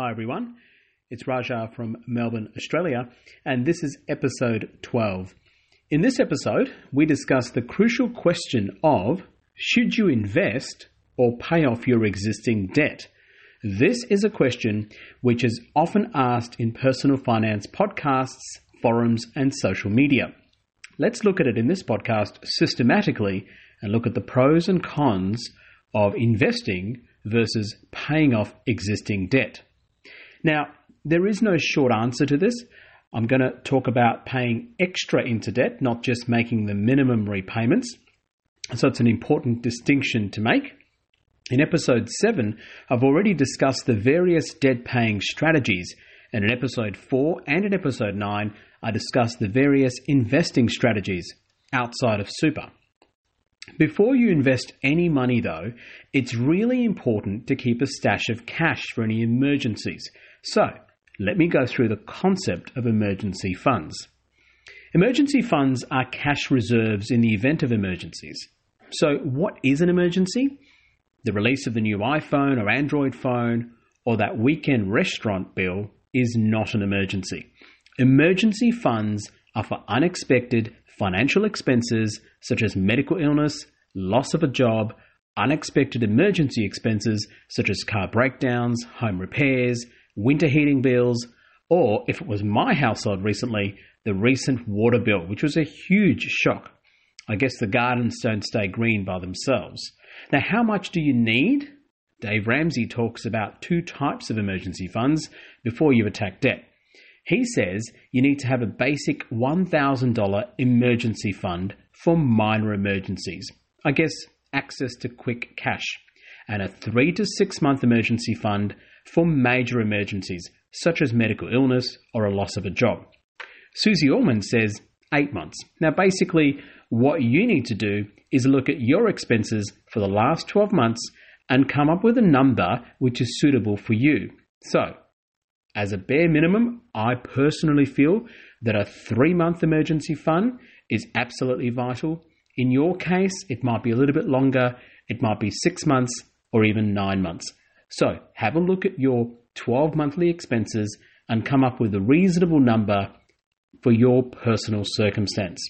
Hi everyone. It's Raja from Melbourne, Australia, and this is episode 12. In this episode, we discuss the crucial question of should you invest or pay off your existing debt? This is a question which is often asked in personal finance podcasts, forums, and social media. Let's look at it in this podcast systematically and look at the pros and cons of investing versus paying off existing debt. Now, there is no short answer to this. I'm going to talk about paying extra into debt, not just making the minimum repayments. So it's an important distinction to make. In episode 7, I've already discussed the various debt paying strategies, and in episode 4 and in episode 9, I discussed the various investing strategies outside of super. Before you invest any money, though, it's really important to keep a stash of cash for any emergencies. So, let me go through the concept of emergency funds. Emergency funds are cash reserves in the event of emergencies. So, what is an emergency? The release of the new iPhone or Android phone or that weekend restaurant bill is not an emergency. Emergency funds are for unexpected financial expenses such as medical illness, loss of a job, unexpected emergency expenses such as car breakdowns, home repairs, winter heating bills, or if it was my household recently, the recent water bill, which was a huge shock. I guess the gardens don't stay green by themselves. Now, how much do you need? Dave Ramsey talks about two types of emergency funds before you attack debt. He says you need to have a basic $1,000 emergency fund for minor emergencies. I guess access to quick cash. And a three to six month emergency fund for major emergencies, such as medical illness or a loss of a job. Suze Orman says eight months. Now, basically, what you need to do is look at your expenses for the last 12 months and come up with a number which is suitable for you. So, as a bare minimum, I personally feel that a three month emergency fund is absolutely vital. In your case, it might be a little bit longer, it might be six months or even nine months. So, have a look at your 12 monthly expenses and come up with a reasonable number for your personal circumstance.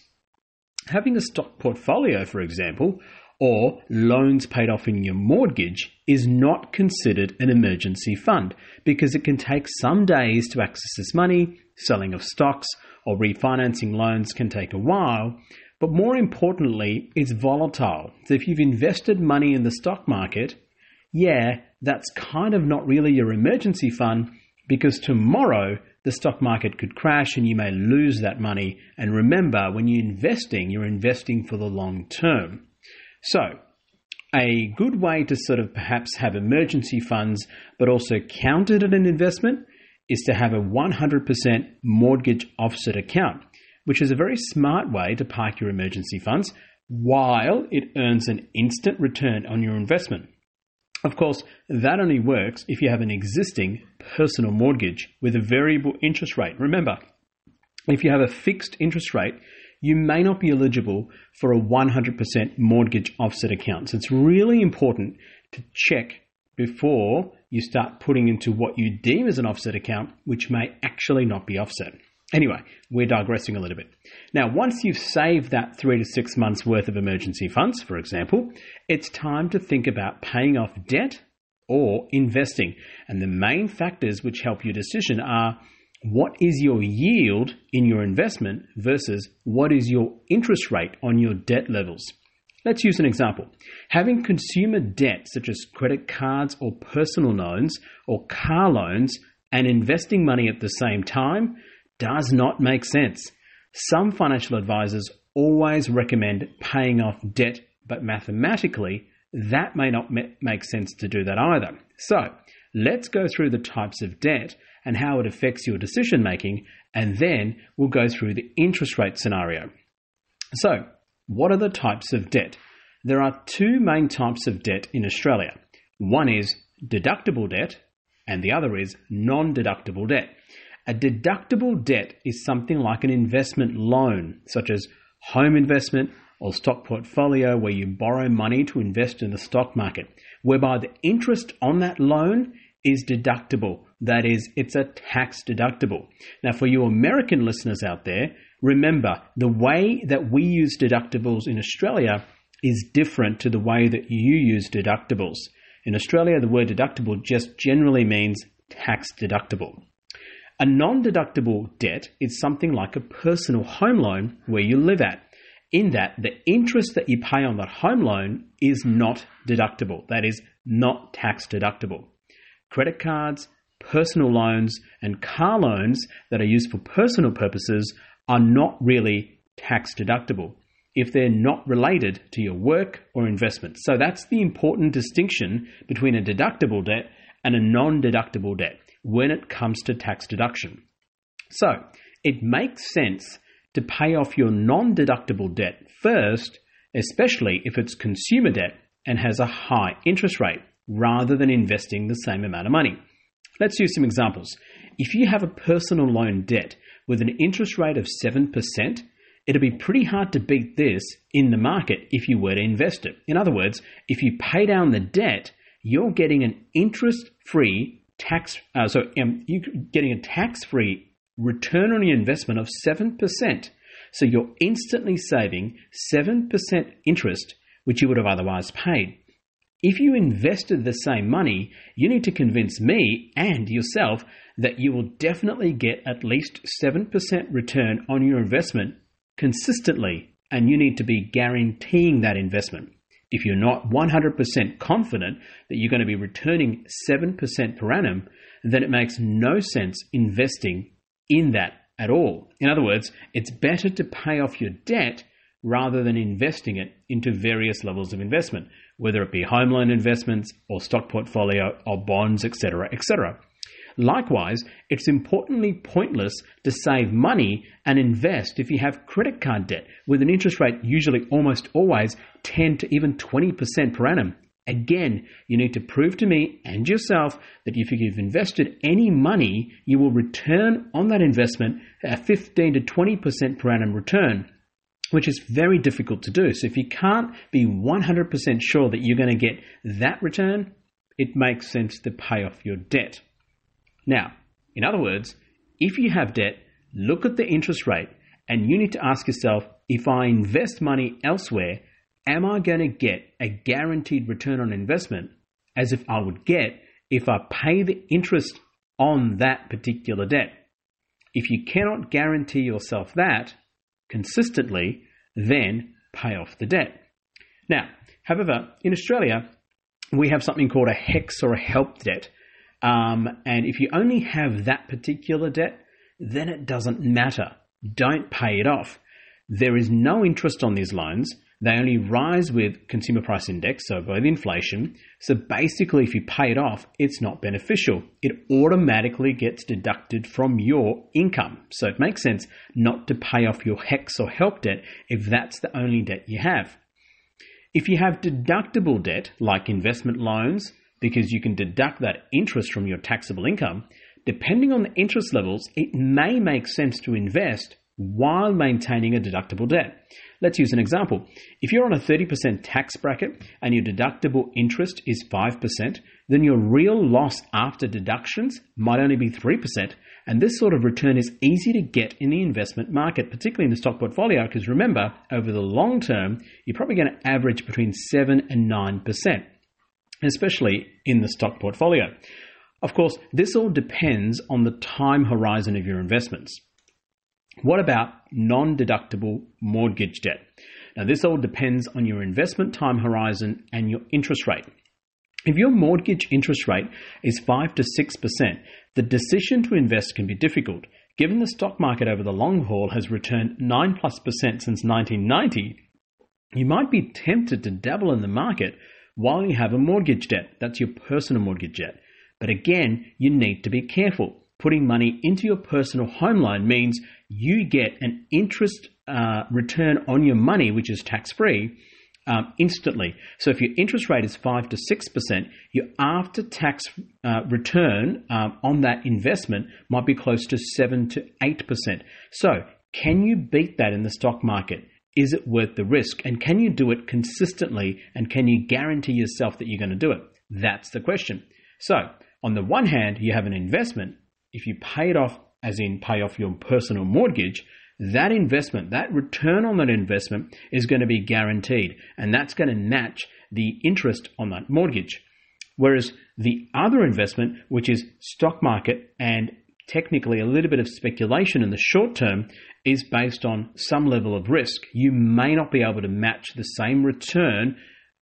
Having a stock portfolio, for example, or loans paid off in your mortgage is not considered an emergency fund because it can take some days to access this money, selling of stocks or refinancing loans can take a while, but more importantly, it's volatile. So if you've invested money in the stock market, yeah, that's kind of not really your emergency fund because tomorrow the stock market could crash and you may lose that money. And remember, when you're investing, you're investing for the long term. So, a good way to sort of perhaps have emergency funds but also count it as an investment is to have a 100% mortgage offset account, which is a very smart way to park your emergency funds while it earns an instant return on your investment. Of course, that only works if you have an existing personal mortgage with a variable interest rate. Remember, if you have a fixed interest rate, you may not be eligible for a 100% mortgage offset account. So it's really important to check before you start putting into what you deem as an offset account, which may actually not be offset. Anyway, we're digressing a little bit. Now, once you've saved that three to six months worth of emergency funds, for example, it's time to think about paying off debt or investing. And the main factors which help your decision are what is your yield in your investment versus what is your interest rate on your debt levels. Let's use an example. Having consumer debt such as credit cards or personal loans or car loans and investing money at the same time does not make sense. Some financial advisors always recommend paying off debt, but mathematically, that may not make sense to do that either. So, let's go through the types of debt and how it affects your decision making, and then we'll go through the interest rate scenario. So, what are the types of debt? There are two main types of debt in Australia. One is deductible debt, and the other is non deductible debt. A deductible debt is something like an investment loan, such as home investment or stock portfolio, where you borrow money to invest in the stock market, whereby the interest on that loan is deductible. That is, it's a tax deductible. Now, for you American listeners out there, remember the way that we use deductibles in Australia is different to the way that you use deductibles. In Australia, the word deductible just generally means tax deductible. A non deductible debt is something like a personal home loan where you live at, in that the interest that you pay on that home loan is not deductible, that is, not tax deductible. Credit cards, personal loans, and car loans that are used for personal purposes are not really tax deductible if they're not related to your work or investment. So that's the important distinction between a deductible debt and a non deductible debt when it comes to tax deduction. So it makes sense to pay off your non deductible debt first, especially if it's consumer debt and has a high interest rate, rather than investing the same amount of money. Let's use some examples. If you have a personal loan debt with an interest rate of 7%, it'd be pretty hard to beat this in the market if you were to invest it. In other words, if you pay down the debt, you're getting an interest free tax, uh, so um, you're getting a tax free return on your investment of 7%. So you're instantly saving 7% interest, which you would have otherwise paid. If you invested the same money, you need to convince me and yourself that you will definitely get at least 7% return on your investment consistently, and you need to be guaranteeing that investment. If you're not 100% confident that you're going to be returning 7% per annum, then it makes no sense investing in that at all. In other words, it's better to pay off your debt rather than investing it into various levels of investment, whether it be home loan investments or stock portfolio or bonds, etc., etc. Likewise, it's importantly pointless to save money and invest if you have credit card debt with an interest rate usually almost always 10 to even 20% per annum. Again, you need to prove to me and yourself that if you've invested any money, you will return on that investment a 15 to 20% per annum return which is very difficult to do. So if you can't be 100% sure that you're going to get that return, it makes sense to pay off your debt. Now, in other words, if you have debt, look at the interest rate and you need to ask yourself if I invest money elsewhere, am I going to get a guaranteed return on investment as if I would get if I pay the interest on that particular debt? If you cannot guarantee yourself that consistently, then pay off the debt. Now, however, in Australia, we have something called a HECS or a HELP debt, um, and if you only have that particular debt, then it doesn't matter. Don't pay it off. There is no interest on these loans. They only rise with consumer price index, so with inflation. So basically, if you pay it off, it's not beneficial. It automatically gets deducted from your income. So it makes sense not to pay off your HECS or HELP debt if that's the only debt you have. If you have deductible debt, like investment loans, because you can deduct that interest from your taxable income, depending on the interest levels, it may make sense to invest while maintaining a deductible debt. Let's use an example. If you're on a 30% tax bracket and your deductible interest is 5%, then your real loss after deductions might only be 3%. And this sort of return is easy to get in the investment market, particularly in the stock portfolio, because remember, over the long term, you're probably going to average between 7 and 9% especially in the stock portfolio. Of course, this all depends on the time horizon of your investments. What about non deductible mortgage debt? Now, this all depends on your investment time horizon and your interest rate. If your mortgage interest rate is 5 to 6%, the decision to invest can be difficult. Given the stock market over the long haul has returned 9 plus percent since 1990, you might be tempted to dabble in the market while you have a mortgage debt. That's your personal mortgage debt. But again, you need to be careful. Putting money into your personal home loan means you get an interest uh, return on your money, which is tax free, um, instantly. So if your interest rate is 5 to 6%, your after tax uh, return um, on that investment might be close to 7 to 8%. So can you beat that in the stock market? Is it worth the risk? And can you do it consistently? And can you guarantee yourself that you're going to do it? That's the question. So, on the one hand, you have an investment. If you pay it off, as in pay off your personal mortgage, that investment, that return on that investment is going to be guaranteed. And that's going to match the interest on that mortgage. Whereas the other investment, which is stock market and technically a little bit of speculation in the short term, is based on some level of risk. You may not be able to match the same return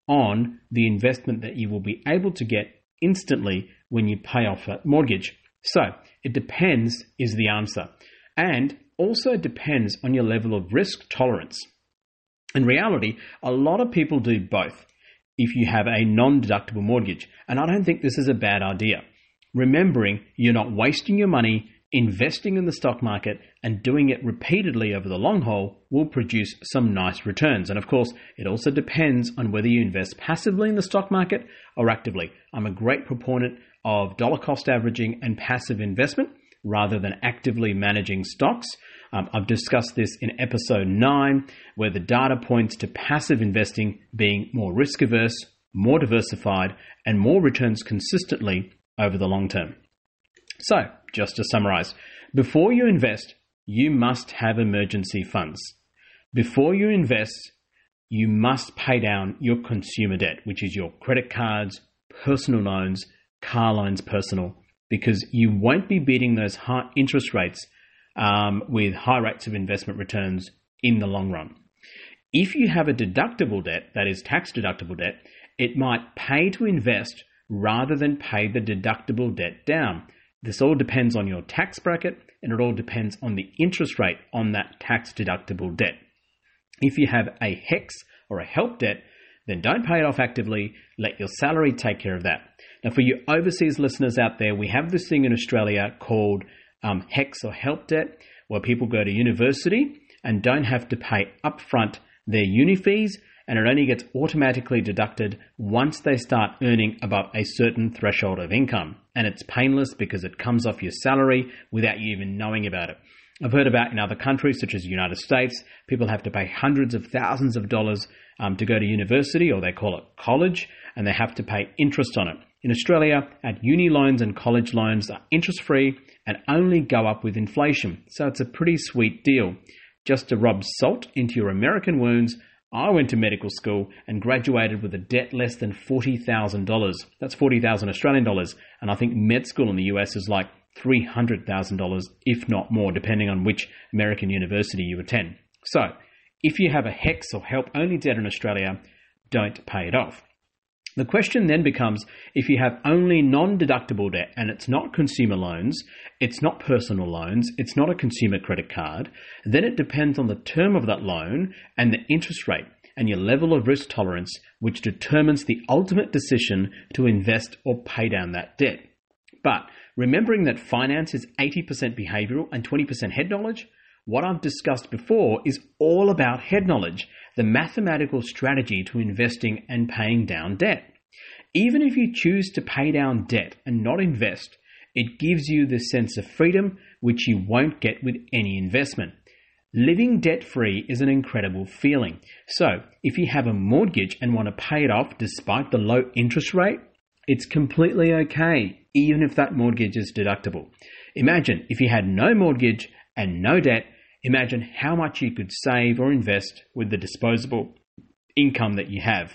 on the investment that you will be able to get instantly when you pay off that mortgage. So it depends, is the answer. And also depends on your level of risk tolerance. In reality, a lot of people do both if you have a non deductible mortgage, and I don't think this is a bad idea. Remembering you're not wasting your money investing in the stock market and doing it repeatedly over the long haul will produce some nice returns. And of course, it also depends on whether you invest passively in the stock market or actively. I'm a great proponent of dollar cost averaging and passive investment rather than actively managing stocks. Um, I've discussed this in episode 9, where the data points to passive investing being more risk averse, more diversified, and more returns consistently over the long term. So, just to summarize, before you invest, you must have emergency funds. Before you invest, you must pay down your consumer debt, which is your credit cards, personal loans, car loans, personal, because you won't be beating those high interest rates um, with high rates of investment returns in the long run. If you have a deductible debt, that is tax deductible debt, it might pay to invest rather than pay the deductible debt down. This all depends on your tax bracket and it all depends on the interest rate on that tax deductible debt. If you have a HECS or a HELP debt, then don't pay it off actively. Let your salary take care of that. Now, for you overseas listeners out there, we have this thing in Australia called um, HECS or HELP debt, where people go to university and don't have to pay upfront their uni fees, and it only gets automatically deducted once they start earning above a certain threshold of income. And it's painless because it comes off your salary without you even knowing about it. I've heard about in other countries, such as the United States, people have to pay hundreds of thousands of dollars um, to go to university, or they call it college, and they have to pay interest on it. In Australia, at uni loans and college loans are interest free and only go up with inflation. So it's a pretty sweet deal. Just to rub salt into your American wounds, I went to medical school and graduated with a debt less than $40,000. That's 40,000 Australian dollars. And I think med school in the US is like $300,000, if not more, depending on which American university you attend. So, if you have a HECS or help only debt in Australia, don't pay it off. The question then becomes if you have only non deductible debt and it's not consumer loans, it's not personal loans, it's not a consumer credit card, then it depends on the term of that loan and the interest rate and your level of risk tolerance, which determines the ultimate decision to invest or pay down that debt. But remembering that finance is 80% behavioral and 20% head knowledge, what I've discussed before is all about head knowledge the mathematical strategy to investing and paying down debt. Even if you choose to pay down debt and not invest, it gives you the sense of freedom which you won't get with any investment. Living debt free is an incredible feeling. So, if you have a mortgage and want to pay it off despite the low interest rate, it's completely okay, even if that mortgage is deductible. Imagine if you had no mortgage and no debt Imagine how much you could save or invest with the disposable income that you have.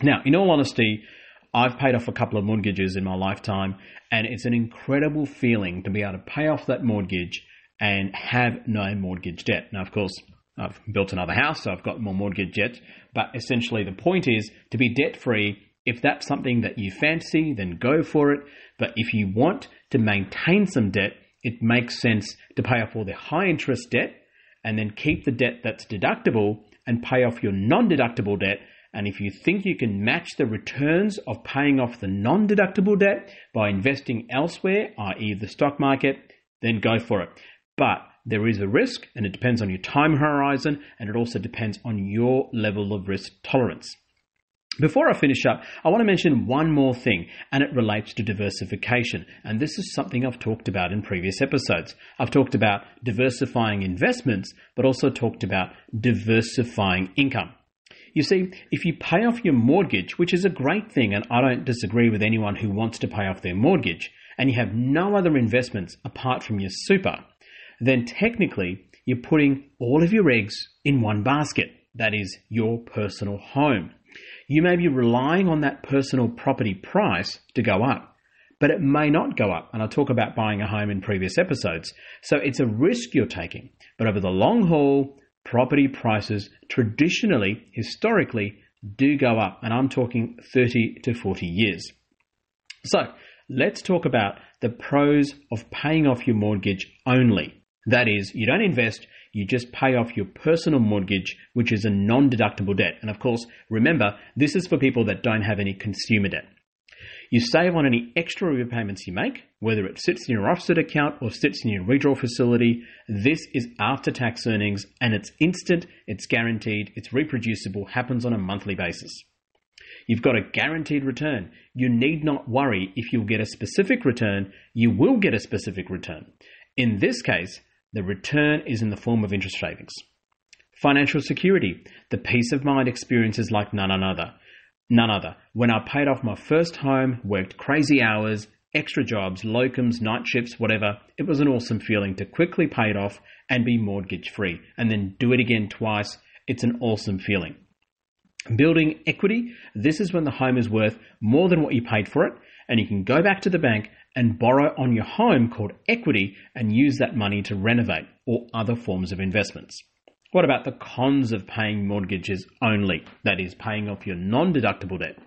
Now, in all honesty, I've paid off a couple of mortgages in my lifetime, and it's an incredible feeling to be able to pay off that mortgage and have no mortgage debt. Now, of course, I've built another house, so I've got more mortgage debt, but essentially the point is to be debt free. If that's something that you fancy, then go for it. But if you want to maintain some debt, it makes sense to pay off all the high interest debt and then keep the debt that's deductible and pay off your non deductible debt And if you think you can match the returns of paying off the non deductible debt by investing elsewhere, i.e., the stock market, then go for it. But there is a risk, and it depends on your time horizon, and it also depends on your level of risk tolerance. Before I finish up, I want to mention one more thing, and it relates to diversification. And this is something I've talked about in previous episodes. I've talked about diversifying investments, but also talked about diversifying income. You see, if you pay off your mortgage, which is a great thing, and I don't disagree with anyone who wants to pay off their mortgage, and you have no other investments apart from your super, then technically you're putting all of your eggs in one basket. That is your personal home. You may be relying on that personal property price to go up, but it may not go up. And I talk about buying a home in previous episodes. So it's a risk you're taking. But over the long haul, property prices traditionally, historically, do go up. And I'm talking 30 to 40 years. So let's talk about the pros of paying off your mortgage only. That is, you don't invest, you just pay off your personal mortgage, which is a non deductible debt. And of course, remember, this is for people that don't have any consumer debt. You save on any extra repayments you make, whether it sits in your offset account or sits in your redraw facility. This is after tax earnings and it's instant, it's guaranteed, it's reproducible, happens on a monthly basis. You've got a guaranteed return. You need not worry if you'll get a specific return, you will get a specific return. In this case, the return is in the form of interest savings. Financial security, the peace of mind experiences like none other. None other. When I paid off my first home, worked crazy hours, extra jobs, locums, night shifts, whatever, it was an awesome feeling to quickly pay it off and be mortgage free and then do it again twice. It's an awesome feeling. Building equity, this is when the home is worth more than what you paid for it, and you can go back to the bank and borrow on your home called equity and use that money to renovate or other forms of investments. What about the cons of paying mortgages only? That is, paying off your non deductible debt.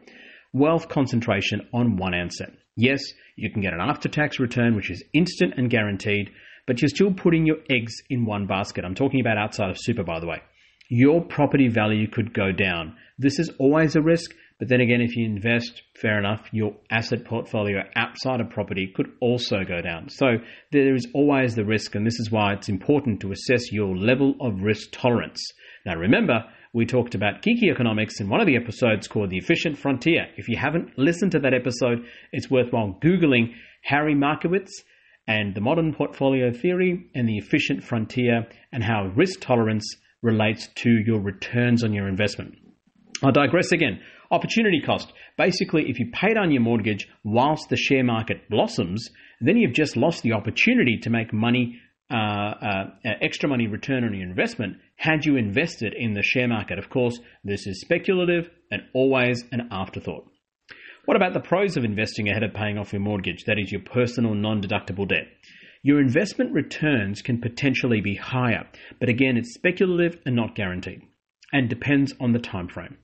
Wealth concentration on one asset. Yes, you can get an after tax return which is instant and guaranteed, but you're still putting your eggs in one basket. I'm talking about outside of super, by the way. Your property value could go down. This is always a risk, but then again, if you invest, fair enough, your asset portfolio outside of property could also go down. So there is always the risk, and this is why it's important to assess your level of risk tolerance. Now, remember, we talked about geeky economics in one of the episodes called The Efficient Frontier. If you haven't listened to that episode, it's worthwhile Googling Harry Markowitz and the modern portfolio theory and the efficient frontier and how risk tolerance relates to your returns on your investment. I digress again. Opportunity cost. Basically, if you pay down your mortgage whilst the share market blossoms, then you've just lost the opportunity to make money, uh, uh, extra money return on your investment had you invested in the share market. Of course, this is speculative and always an afterthought. What about the pros of investing ahead of paying off your mortgage? That is your personal non deductible debt. Your investment returns can potentially be higher, but again, it's speculative and not guaranteed, and depends on the time frame.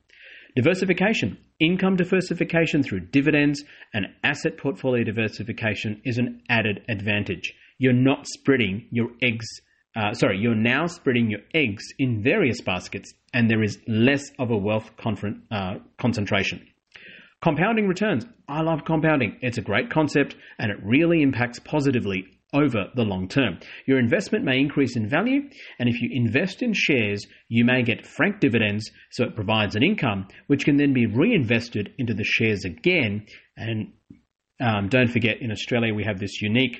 Diversification. Income diversification through dividends and asset portfolio diversification is an added advantage. You're not spreading your eggs, uh, sorry, you're now spreading your eggs in various baskets and there is less of a wealth uh, concentration. Compounding returns. I love compounding. It's a great concept and it really impacts positively over the long term. Your investment may increase in value, and if you invest in shares, you may get frank dividends, so it provides an income which can then be reinvested into the shares again. And um, don't forget, in Australia, we have this unique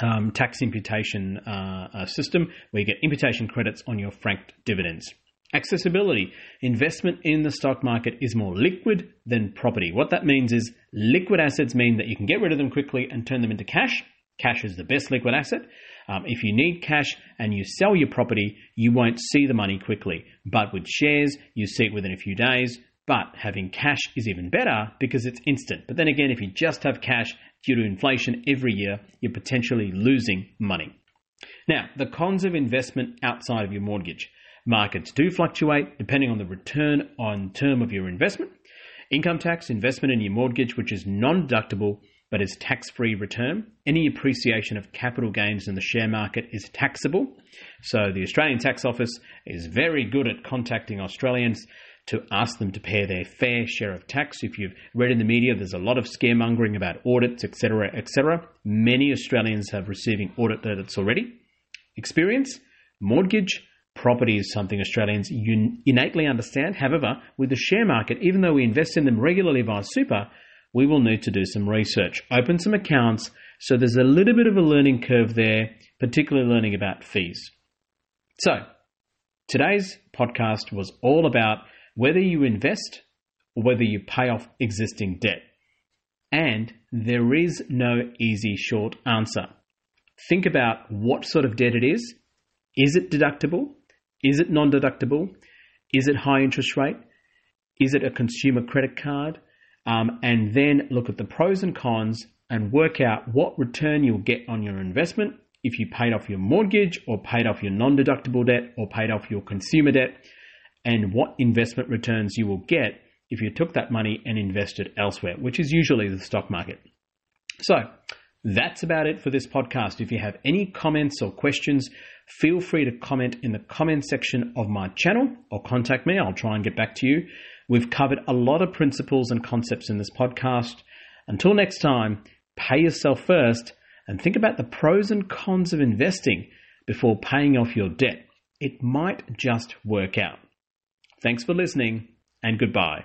um, tax imputation uh, uh, system where you get imputation credits on your franked dividends. Accessibility. Investment in the stock market is more liquid than property. What that means is liquid assets mean that you can get rid of them quickly and turn them into cash Cash is the best liquid asset. Um, if you need cash and you sell your property, you won't see the money quickly. But with shares, you see it within a few days. But having cash is even better because it's instant. But then again, if you just have cash due to inflation every year, you're potentially losing money. Now, the cons of investment outside of your mortgage. Markets do fluctuate depending on the return on term of your investment. Income tax, investment in your mortgage, which is non deductible, but is tax free return. Any appreciation of capital gains in the share market is taxable. So the Australian Tax Office is very good at contacting Australians to ask them to pay their fair share of tax. If you've read in the media, there's a lot of scaremongering about audits, etc., etc. Many Australians have receiving audit debts already. Experience, mortgage, property is something Australians innately understand. However, with the share market, even though we invest in them regularly via super, we will need to do some research, open some accounts. So there's a little bit of a learning curve there, particularly learning about fees. So today's podcast was all about whether you invest or whether you pay off existing debt. And there is no easy short answer. Think about what sort of debt it is. Is it deductible? Is it non deductible? Is it high interest rate? Is it a consumer credit card? Um, and then look at the pros and cons and work out what return you'll get on your investment if you paid off your mortgage or paid off your non deductible debt or paid off your consumer debt and what investment returns you will get if you took that money and invested elsewhere, which is usually the stock market. So that's about it for this podcast. If you have any comments or questions, feel free to comment in the comment section of my channel or contact me. I'll try and get back to you. We've covered a lot of principles and concepts in this podcast. Until next time, pay yourself first and think about the pros and cons of investing before paying off your debt. It might just work out. Thanks for listening and goodbye.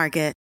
Market.